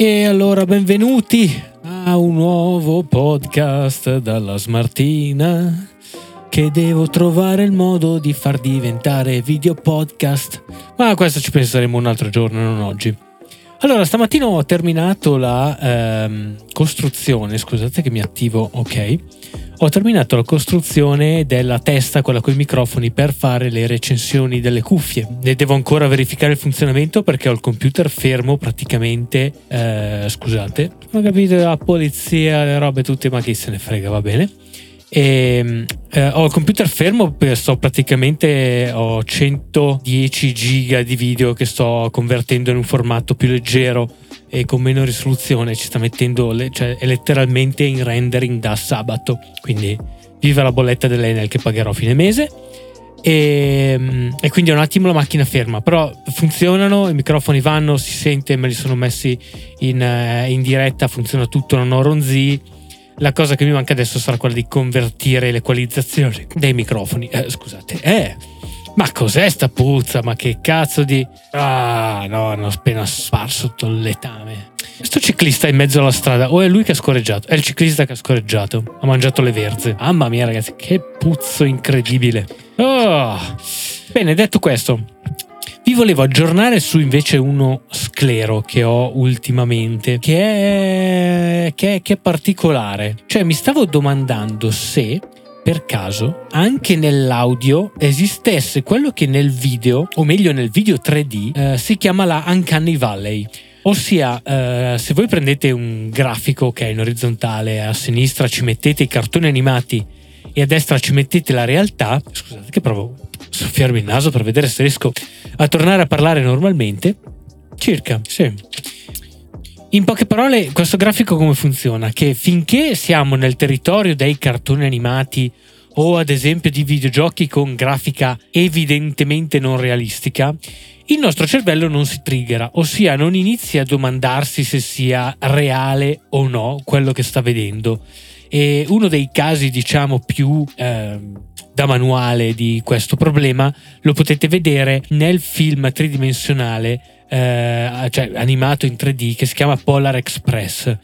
E allora benvenuti a un nuovo podcast dalla Smartina che devo trovare il modo di far diventare video podcast. Ma a questo ci penseremo un altro giorno, non oggi. Allora, stamattina ho terminato la ehm, costruzione, scusate che mi attivo, ok. Ho terminato la costruzione della testa, quella con i microfoni, per fare le recensioni delle cuffie. Ne devo ancora verificare il funzionamento perché ho il computer fermo praticamente. Eh, scusate, ho capito la polizia, le robe tutte, ma chi se ne frega, va bene. E, eh, ho il computer fermo, sto praticamente ho 110 giga di video che sto convertendo in un formato più leggero e con meno risoluzione ci sta mettendo cioè, è letteralmente in rendering da sabato quindi viva la bolletta dell'Enel che pagherò a fine mese. E, mm, e, quindi è un attimo la macchina ferma però funzionano i microfoni vanno si sente me li sono messi in, eh, in diretta funziona tutto non ho ronzii la cosa che mi manca adesso sarà quella di convertire l'equalizzazione dei microfoni eh, scusate eh ma cos'è sta puzza? Ma che cazzo di... Ah, no, hanno appena sparso tutto il letame. Sto ciclista in mezzo alla strada, o è lui che ha scorreggiato? È il ciclista che ha scorreggiato. Ha mangiato le verze. Mamma mia, ragazzi, che puzzo incredibile. Oh. Bene, detto questo, volevo aggiornare su invece uno sclero che ho ultimamente, che è, che è, che è particolare. Cioè, mi stavo domandando se per caso anche nell'audio esistesse quello che nel video, o meglio nel video 3D, eh, si chiama la Uncanny Valley. Ossia, eh, se voi prendete un grafico che è in orizzontale, a sinistra ci mettete i cartoni animati e a destra ci mettete la realtà, scusate che provo soffiarmi il naso per vedere se riesco a tornare a parlare normalmente, circa, sì. In poche parole, questo grafico come funziona? Che finché siamo nel territorio dei cartoni animati o ad esempio di videogiochi con grafica evidentemente non realistica, il nostro cervello non si triggera, ossia non inizia a domandarsi se sia reale o no quello che sta vedendo. E uno dei casi, diciamo, più eh, da manuale di questo problema lo potete vedere nel film tridimensionale eh, cioè animato in 3D che si chiama Polar Express.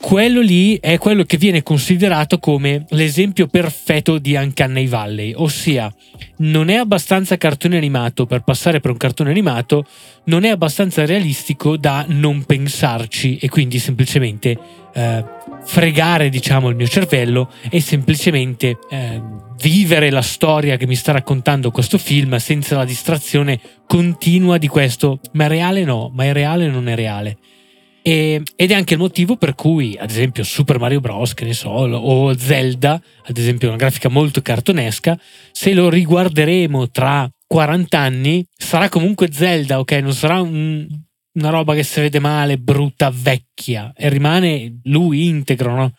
Quello lì è quello che viene considerato come l'esempio perfetto di Uncanny Valley, ossia non è abbastanza cartone animato per passare per un cartone animato, non è abbastanza realistico da non pensarci e quindi semplicemente eh, fregare diciamo il mio cervello e semplicemente eh, vivere la storia che mi sta raccontando questo film senza la distrazione continua di questo, ma è reale no, ma è reale non è reale. E, ed è anche il motivo per cui, ad esempio, Super Mario Bros., che ne so, o Zelda, ad esempio, una grafica molto cartonesca, se lo riguarderemo tra 40 anni, sarà comunque Zelda, ok? Non sarà un, una roba che si vede male, brutta, vecchia, e rimane lui integro, no?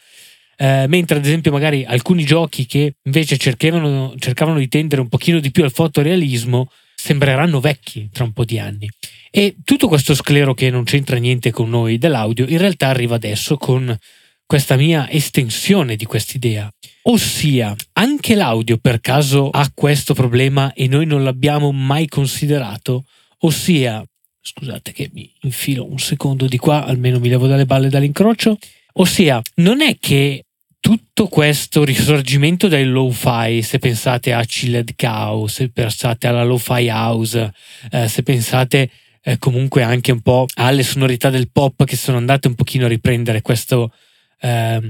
Eh, mentre ad esempio magari alcuni giochi che invece cercavano, cercavano di tendere un pochino di più al fotorealismo sembreranno vecchi tra un po' di anni. E tutto questo sclero che non c'entra niente con noi dell'audio in realtà arriva adesso con questa mia estensione di quest'idea. Ossia, anche l'audio per caso ha questo problema e noi non l'abbiamo mai considerato? Ossia, scusate che mi infilo un secondo di qua, almeno mi levo dalle balle dall'incrocio. Ossia, non è che tutto questo risorgimento del lo-fi, se pensate a Chilled Cow, se pensate alla lo-fi house, eh, se pensate eh, comunque anche un po' alle sonorità del pop che sono andate un pochino a riprendere questo, eh,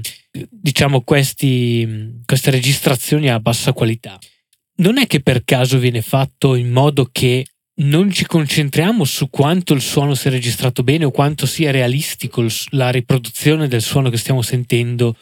diciamo, questi, queste registrazioni a bassa qualità. Non è che per caso viene fatto in modo che non ci concentriamo su quanto il suono sia registrato bene o quanto sia realistico la riproduzione del suono che stiamo sentendo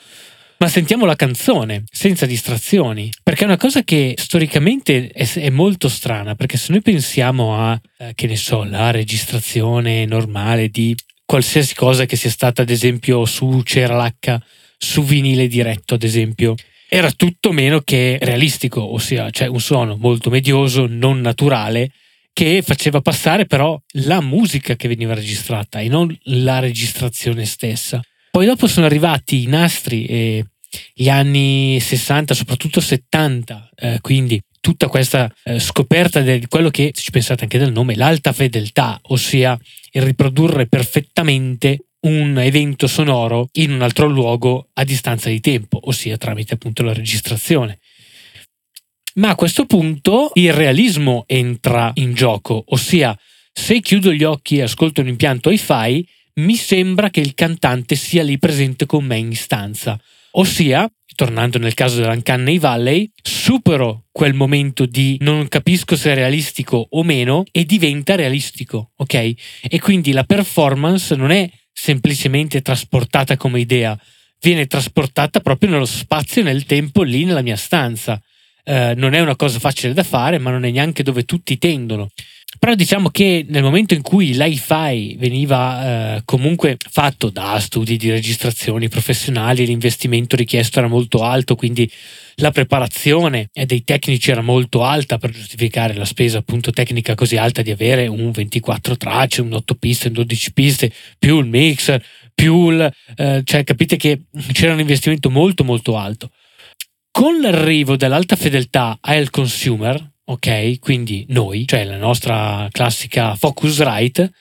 ma sentiamo la canzone senza distrazioni, perché è una cosa che storicamente è, è molto strana, perché se noi pensiamo a, eh, che ne so, la registrazione normale di qualsiasi cosa che sia stata, ad esempio, su C'era l'H, su vinile diretto, ad esempio, era tutto meno che realistico, ossia c'è un suono molto medioso, non naturale, che faceva passare però la musica che veniva registrata e non la registrazione stessa. Poi dopo sono arrivati i nastri e gli anni 60, soprattutto 70, eh, quindi tutta questa eh, scoperta di quello che, se ci pensate anche del nome, l'alta fedeltà, ossia il riprodurre perfettamente un evento sonoro in un altro luogo a distanza di tempo, ossia tramite appunto la registrazione. Ma a questo punto il realismo entra in gioco, ossia se chiudo gli occhi e ascolto un impianto hi-fi, mi sembra che il cantante sia lì presente con me in stanza. Ossia, tornando nel caso dell'Uncanny Valley, supero quel momento di non capisco se è realistico o meno e diventa realistico, ok? E quindi la performance non è semplicemente trasportata come idea, viene trasportata proprio nello spazio e nel tempo lì nella mia stanza. Eh, non è una cosa facile da fare, ma non è neanche dove tutti tendono. Però diciamo che nel momento in cui l'hi-fi veniva eh, comunque fatto da studi di registrazioni professionali, l'investimento richiesto era molto alto, quindi la preparazione dei tecnici era molto alta per giustificare la spesa appunto tecnica così alta di avere un 24 tracce, un 8 piste, un 12 piste, più il mixer, più il... Eh, cioè capite che c'era un investimento molto molto alto. Con l'arrivo dell'alta fedeltà al consumer, ok? Quindi noi, cioè la nostra classica Focusrite,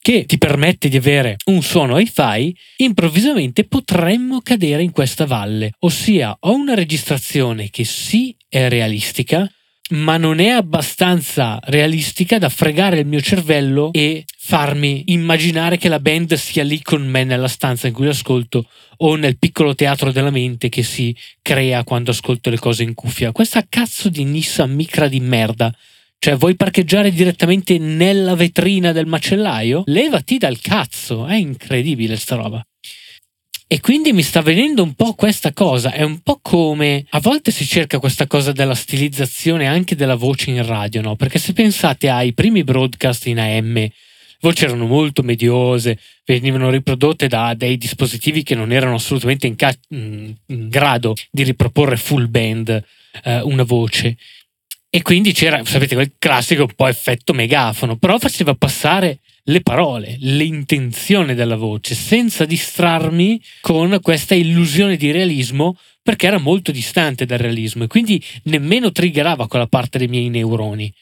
che ti permette di avere un suono hi-fi, improvvisamente potremmo cadere in questa valle, ossia ho una registrazione che sì è realistica, ma non è abbastanza realistica da fregare il mio cervello e farmi immaginare che la band sia lì con me nella stanza in cui l'ascolto o nel piccolo teatro della mente che si crea quando ascolto le cose in cuffia. Questa cazzo di Nissan Micra di merda. Cioè, vuoi parcheggiare direttamente nella vetrina del macellaio? Levati dal cazzo, è incredibile sta roba. E quindi mi sta venendo un po' questa cosa, è un po' come a volte si cerca questa cosa della stilizzazione anche della voce in radio, no? Perché se pensate ai primi broadcast in AM, voci erano molto mediose, venivano riprodotte da dei dispositivi che non erano assolutamente in, ca- in grado di riproporre full band eh, una voce. E quindi c'era, sapete, quel classico un po' effetto megafono, però faceva passare le parole, l'intenzione della voce, senza distrarmi con questa illusione di realismo perché era molto distante dal realismo e quindi nemmeno triggerava quella parte dei miei neuroni.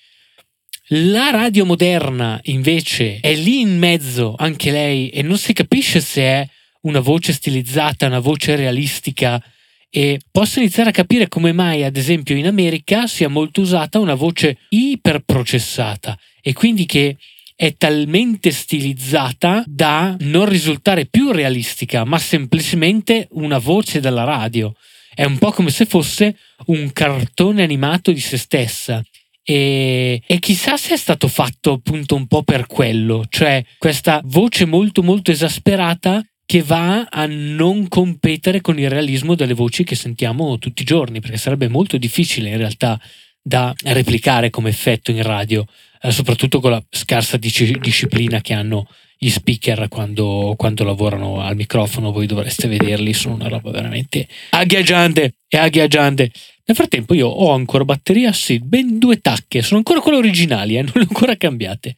La radio moderna invece è lì in mezzo anche lei e non si capisce se è una voce stilizzata, una voce realistica e posso iniziare a capire come mai ad esempio in America sia molto usata una voce iperprocessata e quindi che è talmente stilizzata da non risultare più realistica, ma semplicemente una voce della radio. È un po' come se fosse un cartone animato di se stessa. E, e, chissà se è stato fatto appunto un po' per quello, cioè questa voce molto molto esasperata che va a non competere con il realismo delle voci che sentiamo tutti i giorni, perché sarebbe molto difficile in realtà da replicare come effetto in radio eh, soprattutto con la scarsa dic- disciplina che hanno gli speaker quando, quando, lavorano al microfono, voi dovreste vederli, sono una roba veramente agghiaggiante e agghiaggiante. Nel frattempo io ho ancora batteria, sì, ben due tacche, sono ancora quelle originali, eh, non le ho ancora cambiate.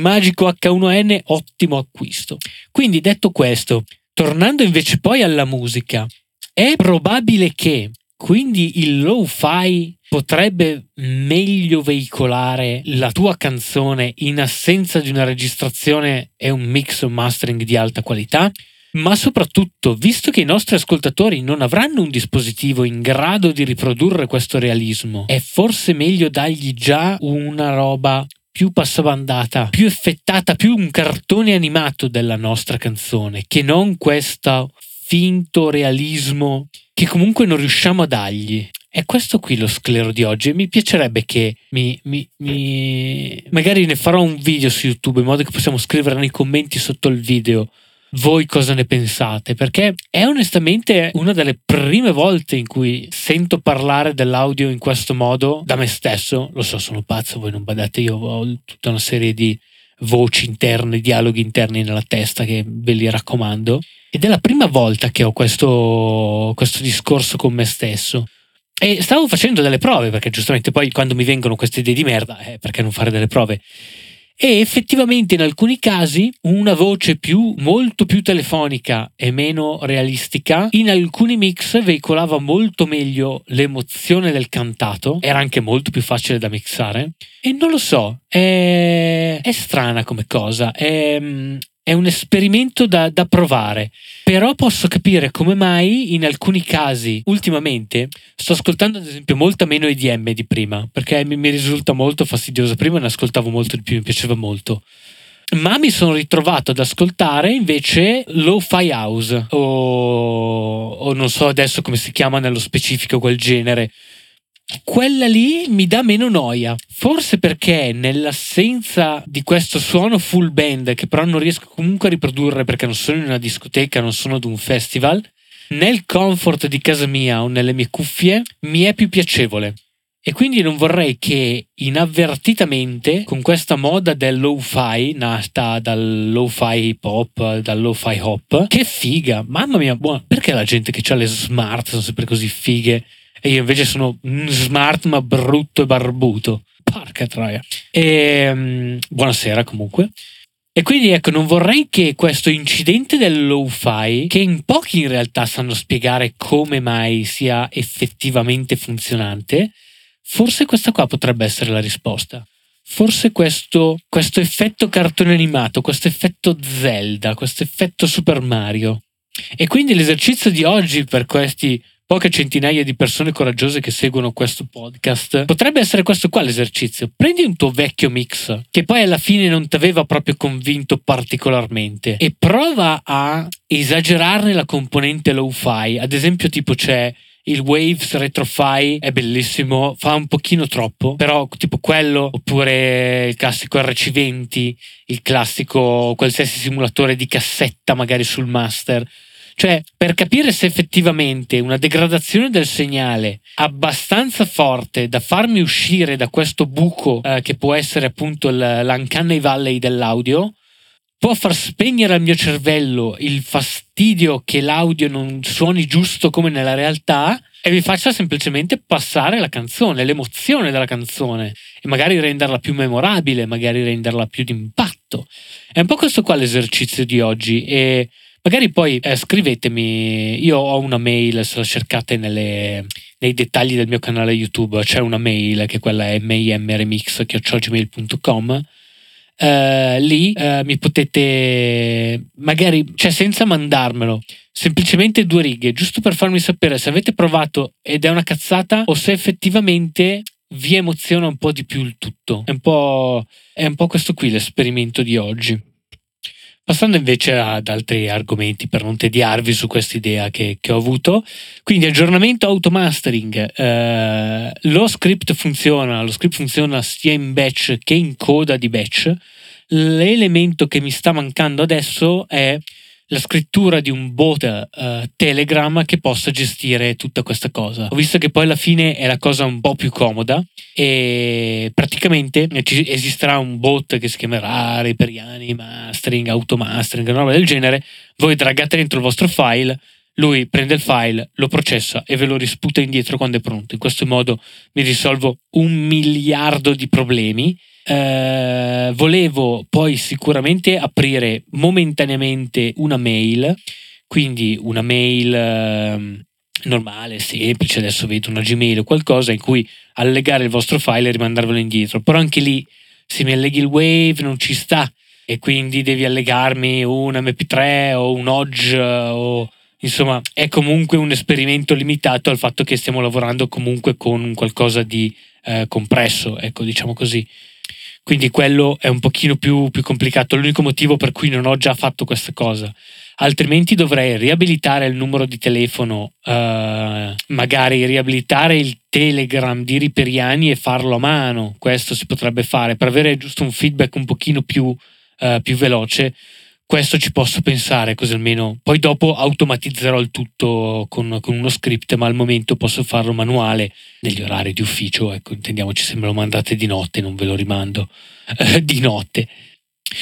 Magico H1N, ottimo acquisto. Quindi detto questo, tornando invece poi alla musica, è probabile che quindi il lo-fi potrebbe meglio veicolare la tua canzone in assenza di una registrazione e un mix o mastering di alta qualità? Ma soprattutto, visto che i nostri ascoltatori non avranno un dispositivo in grado di riprodurre questo realismo, è forse meglio dargli già una roba più passabandata, più effettata, più un cartone animato della nostra canzone, che non questo finto realismo che comunque non riusciamo a dargli. È questo qui lo sclero di oggi e mi piacerebbe che mi, mi, mi, magari ne farò un video su YouTube in modo che possiamo scrivere nei commenti sotto il video voi cosa ne pensate, perché è onestamente una delle prime volte in cui sento parlare dell'audio in questo modo da me stesso. Lo so, sono pazzo, voi non badate, io ho tutta una serie di voci interne, dialoghi interni nella testa che ve li raccomando. Ed è la prima volta che ho questo, questo discorso con me stesso. E stavo facendo delle prove, perché giustamente poi quando mi vengono queste idee di merda, eh, perché non fare delle prove? E effettivamente in alcuni casi una voce più, molto più telefonica e meno realistica, in alcuni mix veicolava molto meglio l'emozione del cantato, era anche molto più facile da mixare. E non lo so, è, è strana come cosa. È, è un esperimento da, da, provare. Però posso capire come mai in alcuni casi, ultimamente, sto ascoltando ad esempio molta meno EDM di prima, perché mi, mi risulta molto fastidioso. Prima ne ascoltavo molto di più, mi piaceva molto. Ma mi sono ritrovato ad ascoltare invece lo-fi house o, o non so adesso come si chiama nello specifico quel genere quella lì mi dà meno noia. Forse perché nell'assenza di questo suono full band, che però non riesco comunque a riprodurre perché non sono in una discoteca, non sono ad un festival, nel comfort di casa mia o nelle mie cuffie mi è più piacevole. E quindi non vorrei che inavvertitamente, con questa moda del lo-fi, nata dal lo-fi hip hop, dal lo-fi hop, che figa, mamma mia, buona, perché la gente che ha le smart sono sempre così fighe? E io invece sono smart ma brutto e barbuto. Porca troia. E, um, buonasera comunque. E quindi ecco, non vorrei che questo incidente del lo-fi, che in pochi in realtà sanno spiegare come mai sia effettivamente funzionante, forse questa qua potrebbe essere la risposta. Forse questo, questo effetto cartone animato, questo effetto Zelda, questo effetto Super Mario. E quindi l'esercizio di oggi per questi poche centinaia di persone coraggiose che seguono questo podcast, potrebbe essere questo qua l'esercizio. Prendi un tuo vecchio mix che poi alla fine non ti aveva proprio convinto particolarmente e prova a esagerarne la componente lo-fi. Ad esempio, tipo c'è il Waves Retrofy è bellissimo, fa un pochino troppo, però tipo quello, oppure il classico RC20, il classico qualsiasi simulatore di cassetta magari sul master, cioè, per capire se effettivamente una degradazione del segnale abbastanza forte da farmi uscire da questo buco eh, che può essere appunto l'uncanny valley dell'audio, può far spegnere al mio cervello il fastidio che l'audio non suoni giusto come nella realtà e mi faccia semplicemente passare la canzone, l'emozione della canzone e magari renderla più memorabile, magari renderla più d'impatto. È un po' questo qua l'esercizio di oggi e Magari poi eh, scrivetemi, io ho una mail, se la cercate nelle, nei dettagli del mio canale YouTube, c'è una mail che quella è mailremix.com. Eh, lì eh, mi potete magari, cioè senza mandarmelo, semplicemente due righe, giusto per farmi sapere se avete provato ed è una cazzata o se effettivamente vi emoziona un po' di più il tutto. È un po', è un po questo qui l'esperimento di oggi. Passando invece ad altri argomenti per non tediarvi su questa idea che, che, ho avuto, quindi aggiornamento automastering, eh, lo script funziona, lo script funziona sia in batch che in coda di batch. L'elemento che mi sta mancando adesso è la scrittura di un bot uh, Telegram che possa gestire tutta questa cosa. Ho visto che poi alla fine è la cosa un po' più comoda e praticamente esisterà un bot che si chiamerà Reperiani Mastering, Automastering, una roba del genere. Voi draggate dentro il vostro file, lui prende il file, lo processa e ve lo risputa indietro quando è pronto. In questo modo mi risolvo un miliardo di problemi eh, volevo poi sicuramente aprire momentaneamente una mail, quindi una mail eh, normale, semplice, adesso vedo una Gmail o qualcosa in cui allegare il vostro file e rimandarvelo indietro, però anche lì se mi alleghi il Wave non ci sta e quindi devi allegarmi un MP3 o un OGG o insomma è comunque un esperimento limitato al fatto che stiamo lavorando comunque con qualcosa di eh, compresso, ecco diciamo così quindi quello è un pochino più, più complicato, l'unico motivo per cui non ho già fatto questa cosa. Altrimenti dovrei riabilitare il numero di telefono, uh, magari riabilitare il Telegram di Riperiani e farlo a mano. Questo si potrebbe fare per avere giusto un feedback un pochino più, uh, più veloce questo ci posso pensare, così almeno poi dopo automatizzerò il tutto con, con, uno script, ma al momento posso farlo manuale negli orari di ufficio. Ecco, intendiamoci se me lo mandate di notte, non ve lo rimando eh, di notte.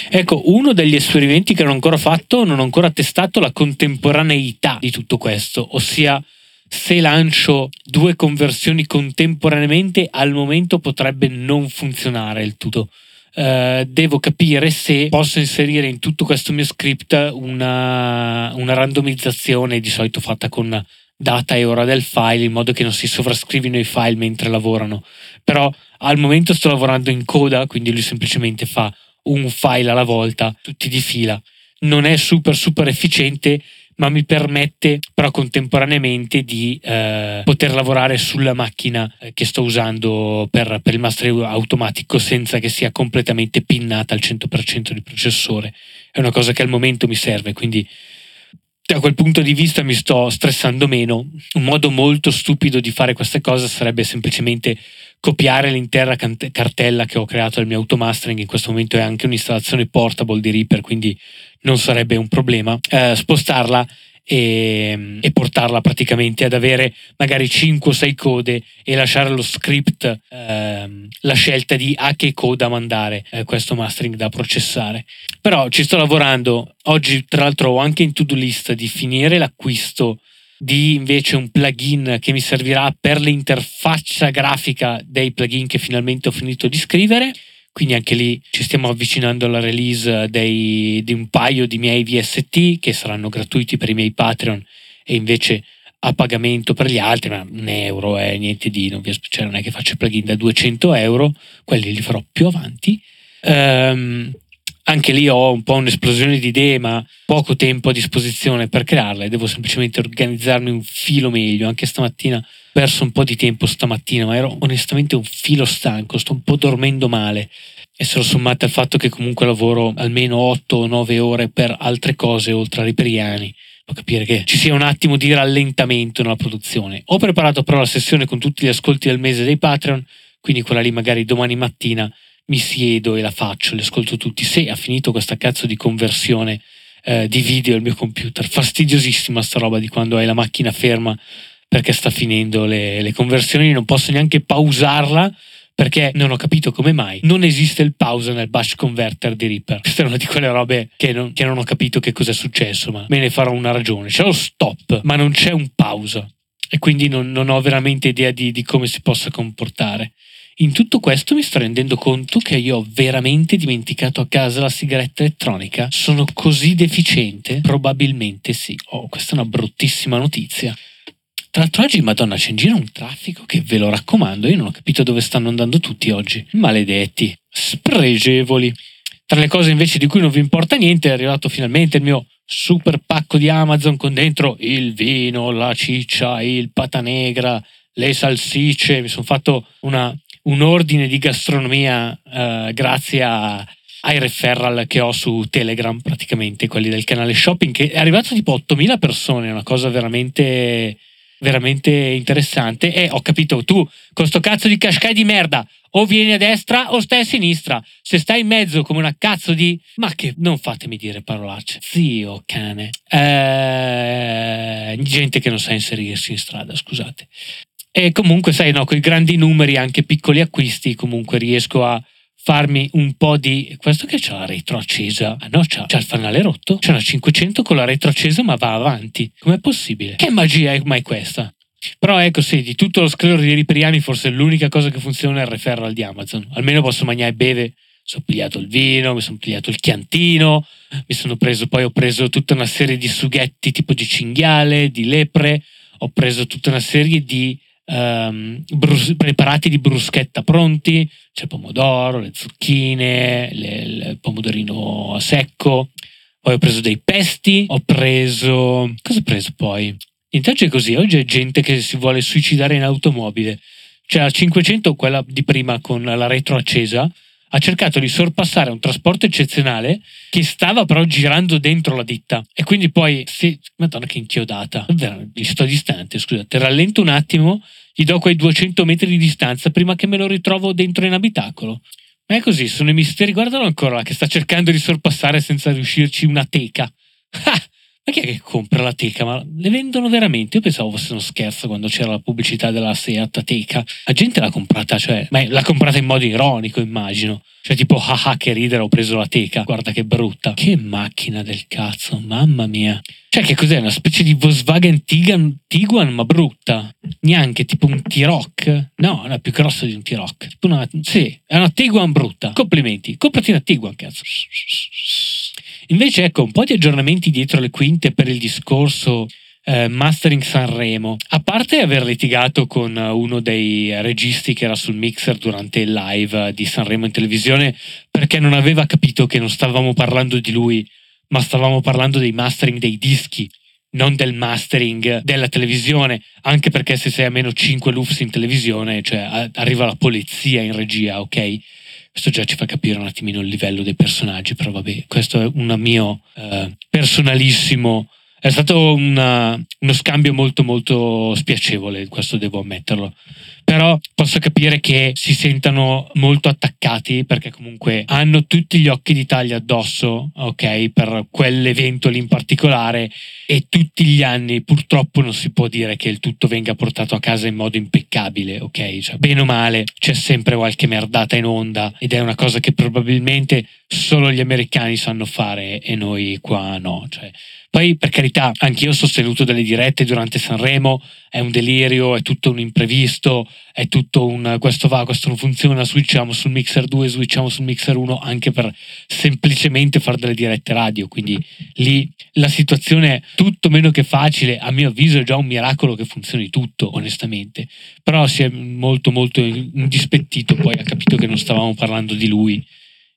Ecco, uno degli esperimenti che non ho ancora fatto, non ho ancora testato la contemporaneità di tutto questo, ossia se lancio due conversioni contemporaneamente, al momento potrebbe non funzionare il tutto eh, devo capire se posso inserire in tutto questo mio script una, una randomizzazione di solito fatta con data e ora del file in modo che non si sovrascrivino i file mentre lavorano. Però al momento sto lavorando in coda, quindi lui semplicemente fa un file alla volta, tutti di fila. non è super super efficiente ma mi permette però contemporaneamente di eh, poter lavorare sulla macchina eh, che sto usando per, per il mastering automatico senza che sia completamente pinnata al 100% di processore. È una cosa che al momento mi serve, quindi da quel punto di vista mi sto stressando meno. Un modo molto stupido di fare queste cose sarebbe semplicemente copiare l'intera cartella che ho creato al mio automastering. In questo momento è anche un'installazione portable di Reaper, quindi non sarebbe un problema. Eh, spostarla e, e, portarla praticamente ad avere magari 5 o 6 code e lasciare lo script ehm, la scelta di a che coda mandare eh, questo mastering da processare. Però ci sto lavorando. Oggi, tra l'altro, ho anche in to-do list di finire l'acquisto di invece un plugin che mi servirà per l'interfaccia grafica dei plugin che finalmente ho finito di scrivere quindi anche lì ci stiamo avvicinando alla release dei, di un paio di miei VST che saranno gratuiti per i miei Patreon e invece a pagamento per gli altri, ma un euro è eh, niente di, non, vi, cioè non è che faccio plugin da 200 euro, quelli li farò più avanti. Um, anche lì ho un po' un'esplosione di idee, ma poco tempo a disposizione per crearle. Devo semplicemente organizzarmi un filo meglio. Anche stamattina ho perso un po' di tempo stamattina, ma ero onestamente un filo stanco, sto un po' dormendo male. E se lo sommate al fatto che comunque lavoro almeno 8 o 9 ore per altre cose oltre a Riperiani, può capire che ci sia un attimo di rallentamento nella produzione. Ho preparato però la sessione con tutti gli ascolti del mese dei Patreon, quindi quella lì magari domani mattina mi siedo e la faccio, le ascolto tutti. Se ha finito questa cazzo di conversione eh, di video al mio computer, fastidiosissima sta roba di quando hai la macchina ferma perché sta finendo le, le conversioni, non posso neanche pausarla perché non ho capito come mai non esiste il pausa nel bash converter di Reaper. Questa è una di quelle robe che non, che non ho capito che cosa è successo, ma me ne farò una ragione. C'è lo stop, ma non c'è un pausa e quindi non, non ho veramente idea di, di come si possa comportare. In tutto questo mi sto rendendo conto che io ho veramente dimenticato a casa la sigaretta elettronica. Sono così deficiente? Probabilmente sì. Oh, questa è una bruttissima notizia. Tra l'altro oggi, madonna, c'è in giro un traffico che ve lo raccomando, io non ho capito dove stanno andando tutti oggi. Maledetti, spregevoli. Tra le cose invece di cui non vi importa niente è arrivato finalmente il mio super pacco di Amazon con dentro il vino, la ciccia, il pata negra, le salsicce. Mi sono fatto una un ordine di gastronomia eh, grazie a, ai referral che ho su Telegram, praticamente quelli del canale shopping, che è arrivato tipo 8000 persone, una cosa veramente veramente interessante. E ho capito tu con sto cazzo di Qashqai di merda o vieni a destra o stai a sinistra. Se stai in mezzo come una cazzo di ma che non fatemi dire parolacce. Zio cane. Eh, gente che non sa inserirsi in strada scusate e comunque, sai, no, con i grandi numeri, anche piccoli acquisti, comunque riesco a farmi un po' di. Questo che c'ha la retro accesa. Ah no, c'ha, c'ha il fanale rotto. C'è una 500 con la retro accesa, ma va avanti. Com'è possibile? Che magia è mai questa? Però ecco sì, di tutto lo sclero di Riperiani forse l'unica cosa che funziona è il referral di Amazon. Almeno posso mangiare e beve. Mi sono pigliato il vino, mi sono pigliato il chiantino, mi sono preso, poi ho preso tutta una serie di sughetti tipo di cinghiale, di lepre, ho preso tutta una serie di um, brus- preparati di bruschetta pronti, c'è il pomodoro, le zucchine, le, il pomodorino secco. Poi ho preso dei pesti, ho preso... Cosa ho preso poi? Niente, oggi è così, oggi è gente che si vuole suicidare in automobile. Cioè la 500, quella di prima con la retro accesa, ha cercato di sorpassare un trasporto eccezionale che stava però girando dentro la ditta. E quindi poi sì, madonna che inchiodata. Davvero gli sto distante scusate. Rallento un attimo gli do quei 200 metri di distanza prima che me lo ritrovo dentro in abitacolo. Ma è così sono i misteri. Guardalo ancora che sta cercando di sorpassare senza riuscirci una teca. Ah! Ma chi è che compra la teca? Ma le vendono veramente? Io pensavo fosse uno scherzo quando c'era la pubblicità della Seat teca. La gente l'ha comprata, cioè, ma l'ha comprata in modo ironico, immagino. Cioè, tipo, haha, che ridere, ho preso la teca. Guarda che brutta. Che macchina del cazzo, mamma mia. Cioè, che cos'è? Una specie di Volkswagen Tiguan, Tiguan ma brutta. Neanche tipo un T-Rock. No, è più grosso di un T-Rock. Tipo una, sì, è una Tiguan brutta. Complimenti. Comprati una Tiguan, cazzo. Invece, ecco, un po' di aggiornamenti dietro le quinte per il discorso eh, Mastering Sanremo. A parte aver litigato con uno dei registi che era sul mixer durante il live di Sanremo in televisione perché non aveva capito che non stavamo parlando di lui ma stavamo parlando dei mastering dei dischi, non del mastering della televisione, anche perché se sei a meno 5 lufs in televisione, cioè arriva la polizia in regia, ok? Questo già ci fa capire un attimino il livello dei personaggi, però vabbè, questo è un mio eh, personalissimo è stato una, uno scambio molto molto spiacevole, questo devo ammetterlo. Però posso capire che si sentano molto attaccati perché comunque hanno tutti gli occhi d'Italia addosso, ok, per quell'evento lì in particolare e tutti gli anni purtroppo non si può dire che il tutto venga portato a casa in modo impeccabile, ok? Cioè, bene o male c'è sempre qualche merdata in onda ed è una cosa che probabilmente solo gli americani sanno fare e noi qua no, cioè poi, per carità, anch'io ho sostenuto delle dirette durante Sanremo, è un delirio, è tutto un imprevisto, è tutto un questo va, questo non funziona, switchiamo sul mixer 2, switchiamo sul mixer 1, anche per semplicemente fare delle dirette radio. Quindi lì la situazione tutto meno che facile, a mio avviso è già un miracolo che funzioni tutto, onestamente. Però si è molto molto indispettito, poi ha capito che non stavamo parlando di lui.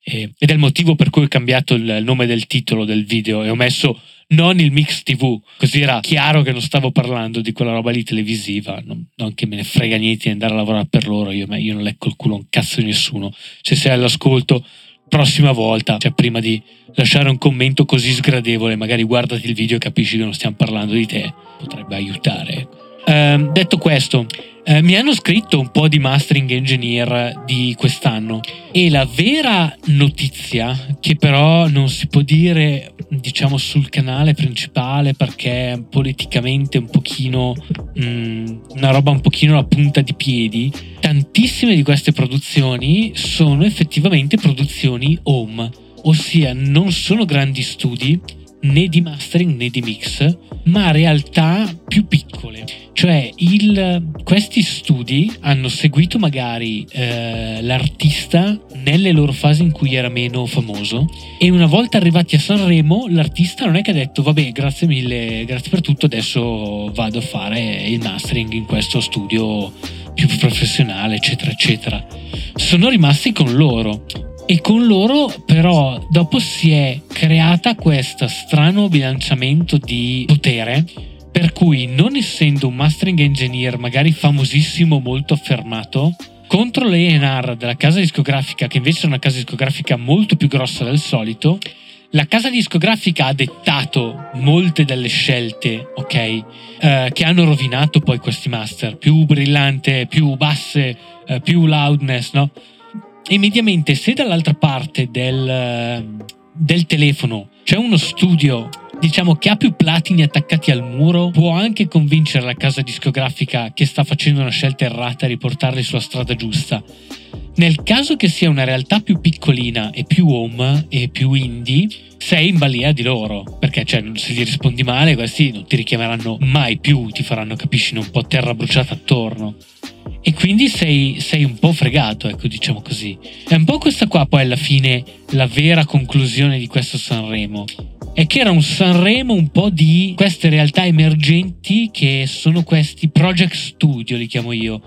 ed è il motivo per cui ho cambiato il nome del titolo del video e ho messo non il mix TV, così era chiaro che non stavo parlando di quella roba lì televisiva, non, non che me ne frega niente di andare a lavorare per loro, io, io non lecco il culo un cazzo di nessuno, se sei all'ascolto prossima volta, cioè prima di lasciare un commento così sgradevole, magari guardati il video e capisci che non stiamo parlando di te, potrebbe aiutare. Eh, detto questo, eh, mi hanno scritto un po' di mastering engineer di quest'anno e la vera notizia, che però non si può dire diciamo sul canale principale perché politicamente un pochino mh, mm, una roba un pochino alla punta di piedi, tantissime di queste produzioni sono effettivamente produzioni home, ossia non sono grandi studi né di mastering né di mix, ma realtà più piccole. Cioè il, questi studi hanno seguito magari eh, l'artista nelle loro fasi in cui era meno famoso e una volta arrivati a Sanremo l'artista non è che ha detto vabbè grazie mille, grazie per tutto, adesso vado a fare il mastering in questo studio più professionale eccetera eccetera. Sono rimasti con loro e con loro però dopo si è creata questo strano bilanciamento di potere per cui non essendo un mastering engineer magari famosissimo molto affermato contro l'E&R della casa discografica che invece è una casa discografica molto più grossa del solito la casa discografica ha dettato molte delle scelte, ok, eh, che hanno rovinato poi questi master, più brillante, più basse, eh, più loudness, no? E mediamente se dall'altra parte del, del telefono c'è uno studio diciamo che ha più platini attaccati al muro, può anche convincere la casa discografica che sta facendo una scelta errata a riportarli sulla strada giusta. Nel caso che sia una realtà più piccolina e più home e più indie, sei in balia di loro, perché cioè, se gli rispondi male, questi non ti richiameranno mai più, ti faranno, capisci, un po' terra bruciata attorno e quindi sei, sei, un po' fregato, ecco, diciamo così. È un po' questa qua poi alla fine la vera conclusione di questo Sanremo. È che era un Sanremo un po' di queste realtà emergenti che sono questi project studio, li chiamo io.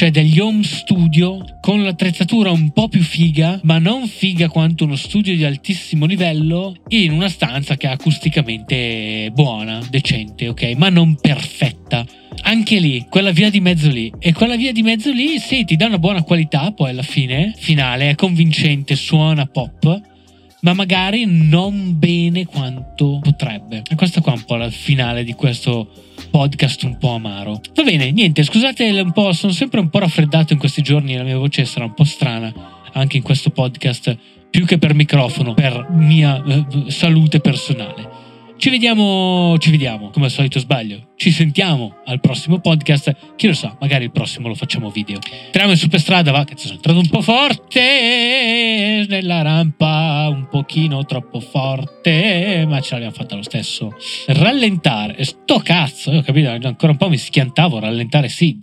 Cioè degli home studio con l'attrezzatura un po' più figa, ma non figa quanto uno studio di altissimo livello, in una stanza che è acusticamente buona, decente, ok? Ma non perfetta anche lì, quella via di mezzo lì. E quella via di mezzo lì, sì, ti dà una buona qualità, poi alla fine, finale, è convincente, suona pop, ma magari non bene quanto potrebbe. E questo qua è un po' la finale di questo podcast un po' amaro. Va bene, niente, scusate un po', sono sempre un po' raffreddato in questi giorni, la mia voce sarà un po' strana anche in questo podcast, più che per microfono, per mia eh, salute personale. Ci vediamo, ci vediamo, come al solito sbaglio. Ci sentiamo al prossimo podcast. Chi lo sa, magari il prossimo lo facciamo video. Entriamo in superstrada, va, cazzo, sono entrato un po' forte nella rampa, un pochino troppo forte, ma ce l'abbiamo fatta lo stesso. Rallentare, sto cazzo, io ho capito, ancora un po' mi schiantavo, rallentare sì,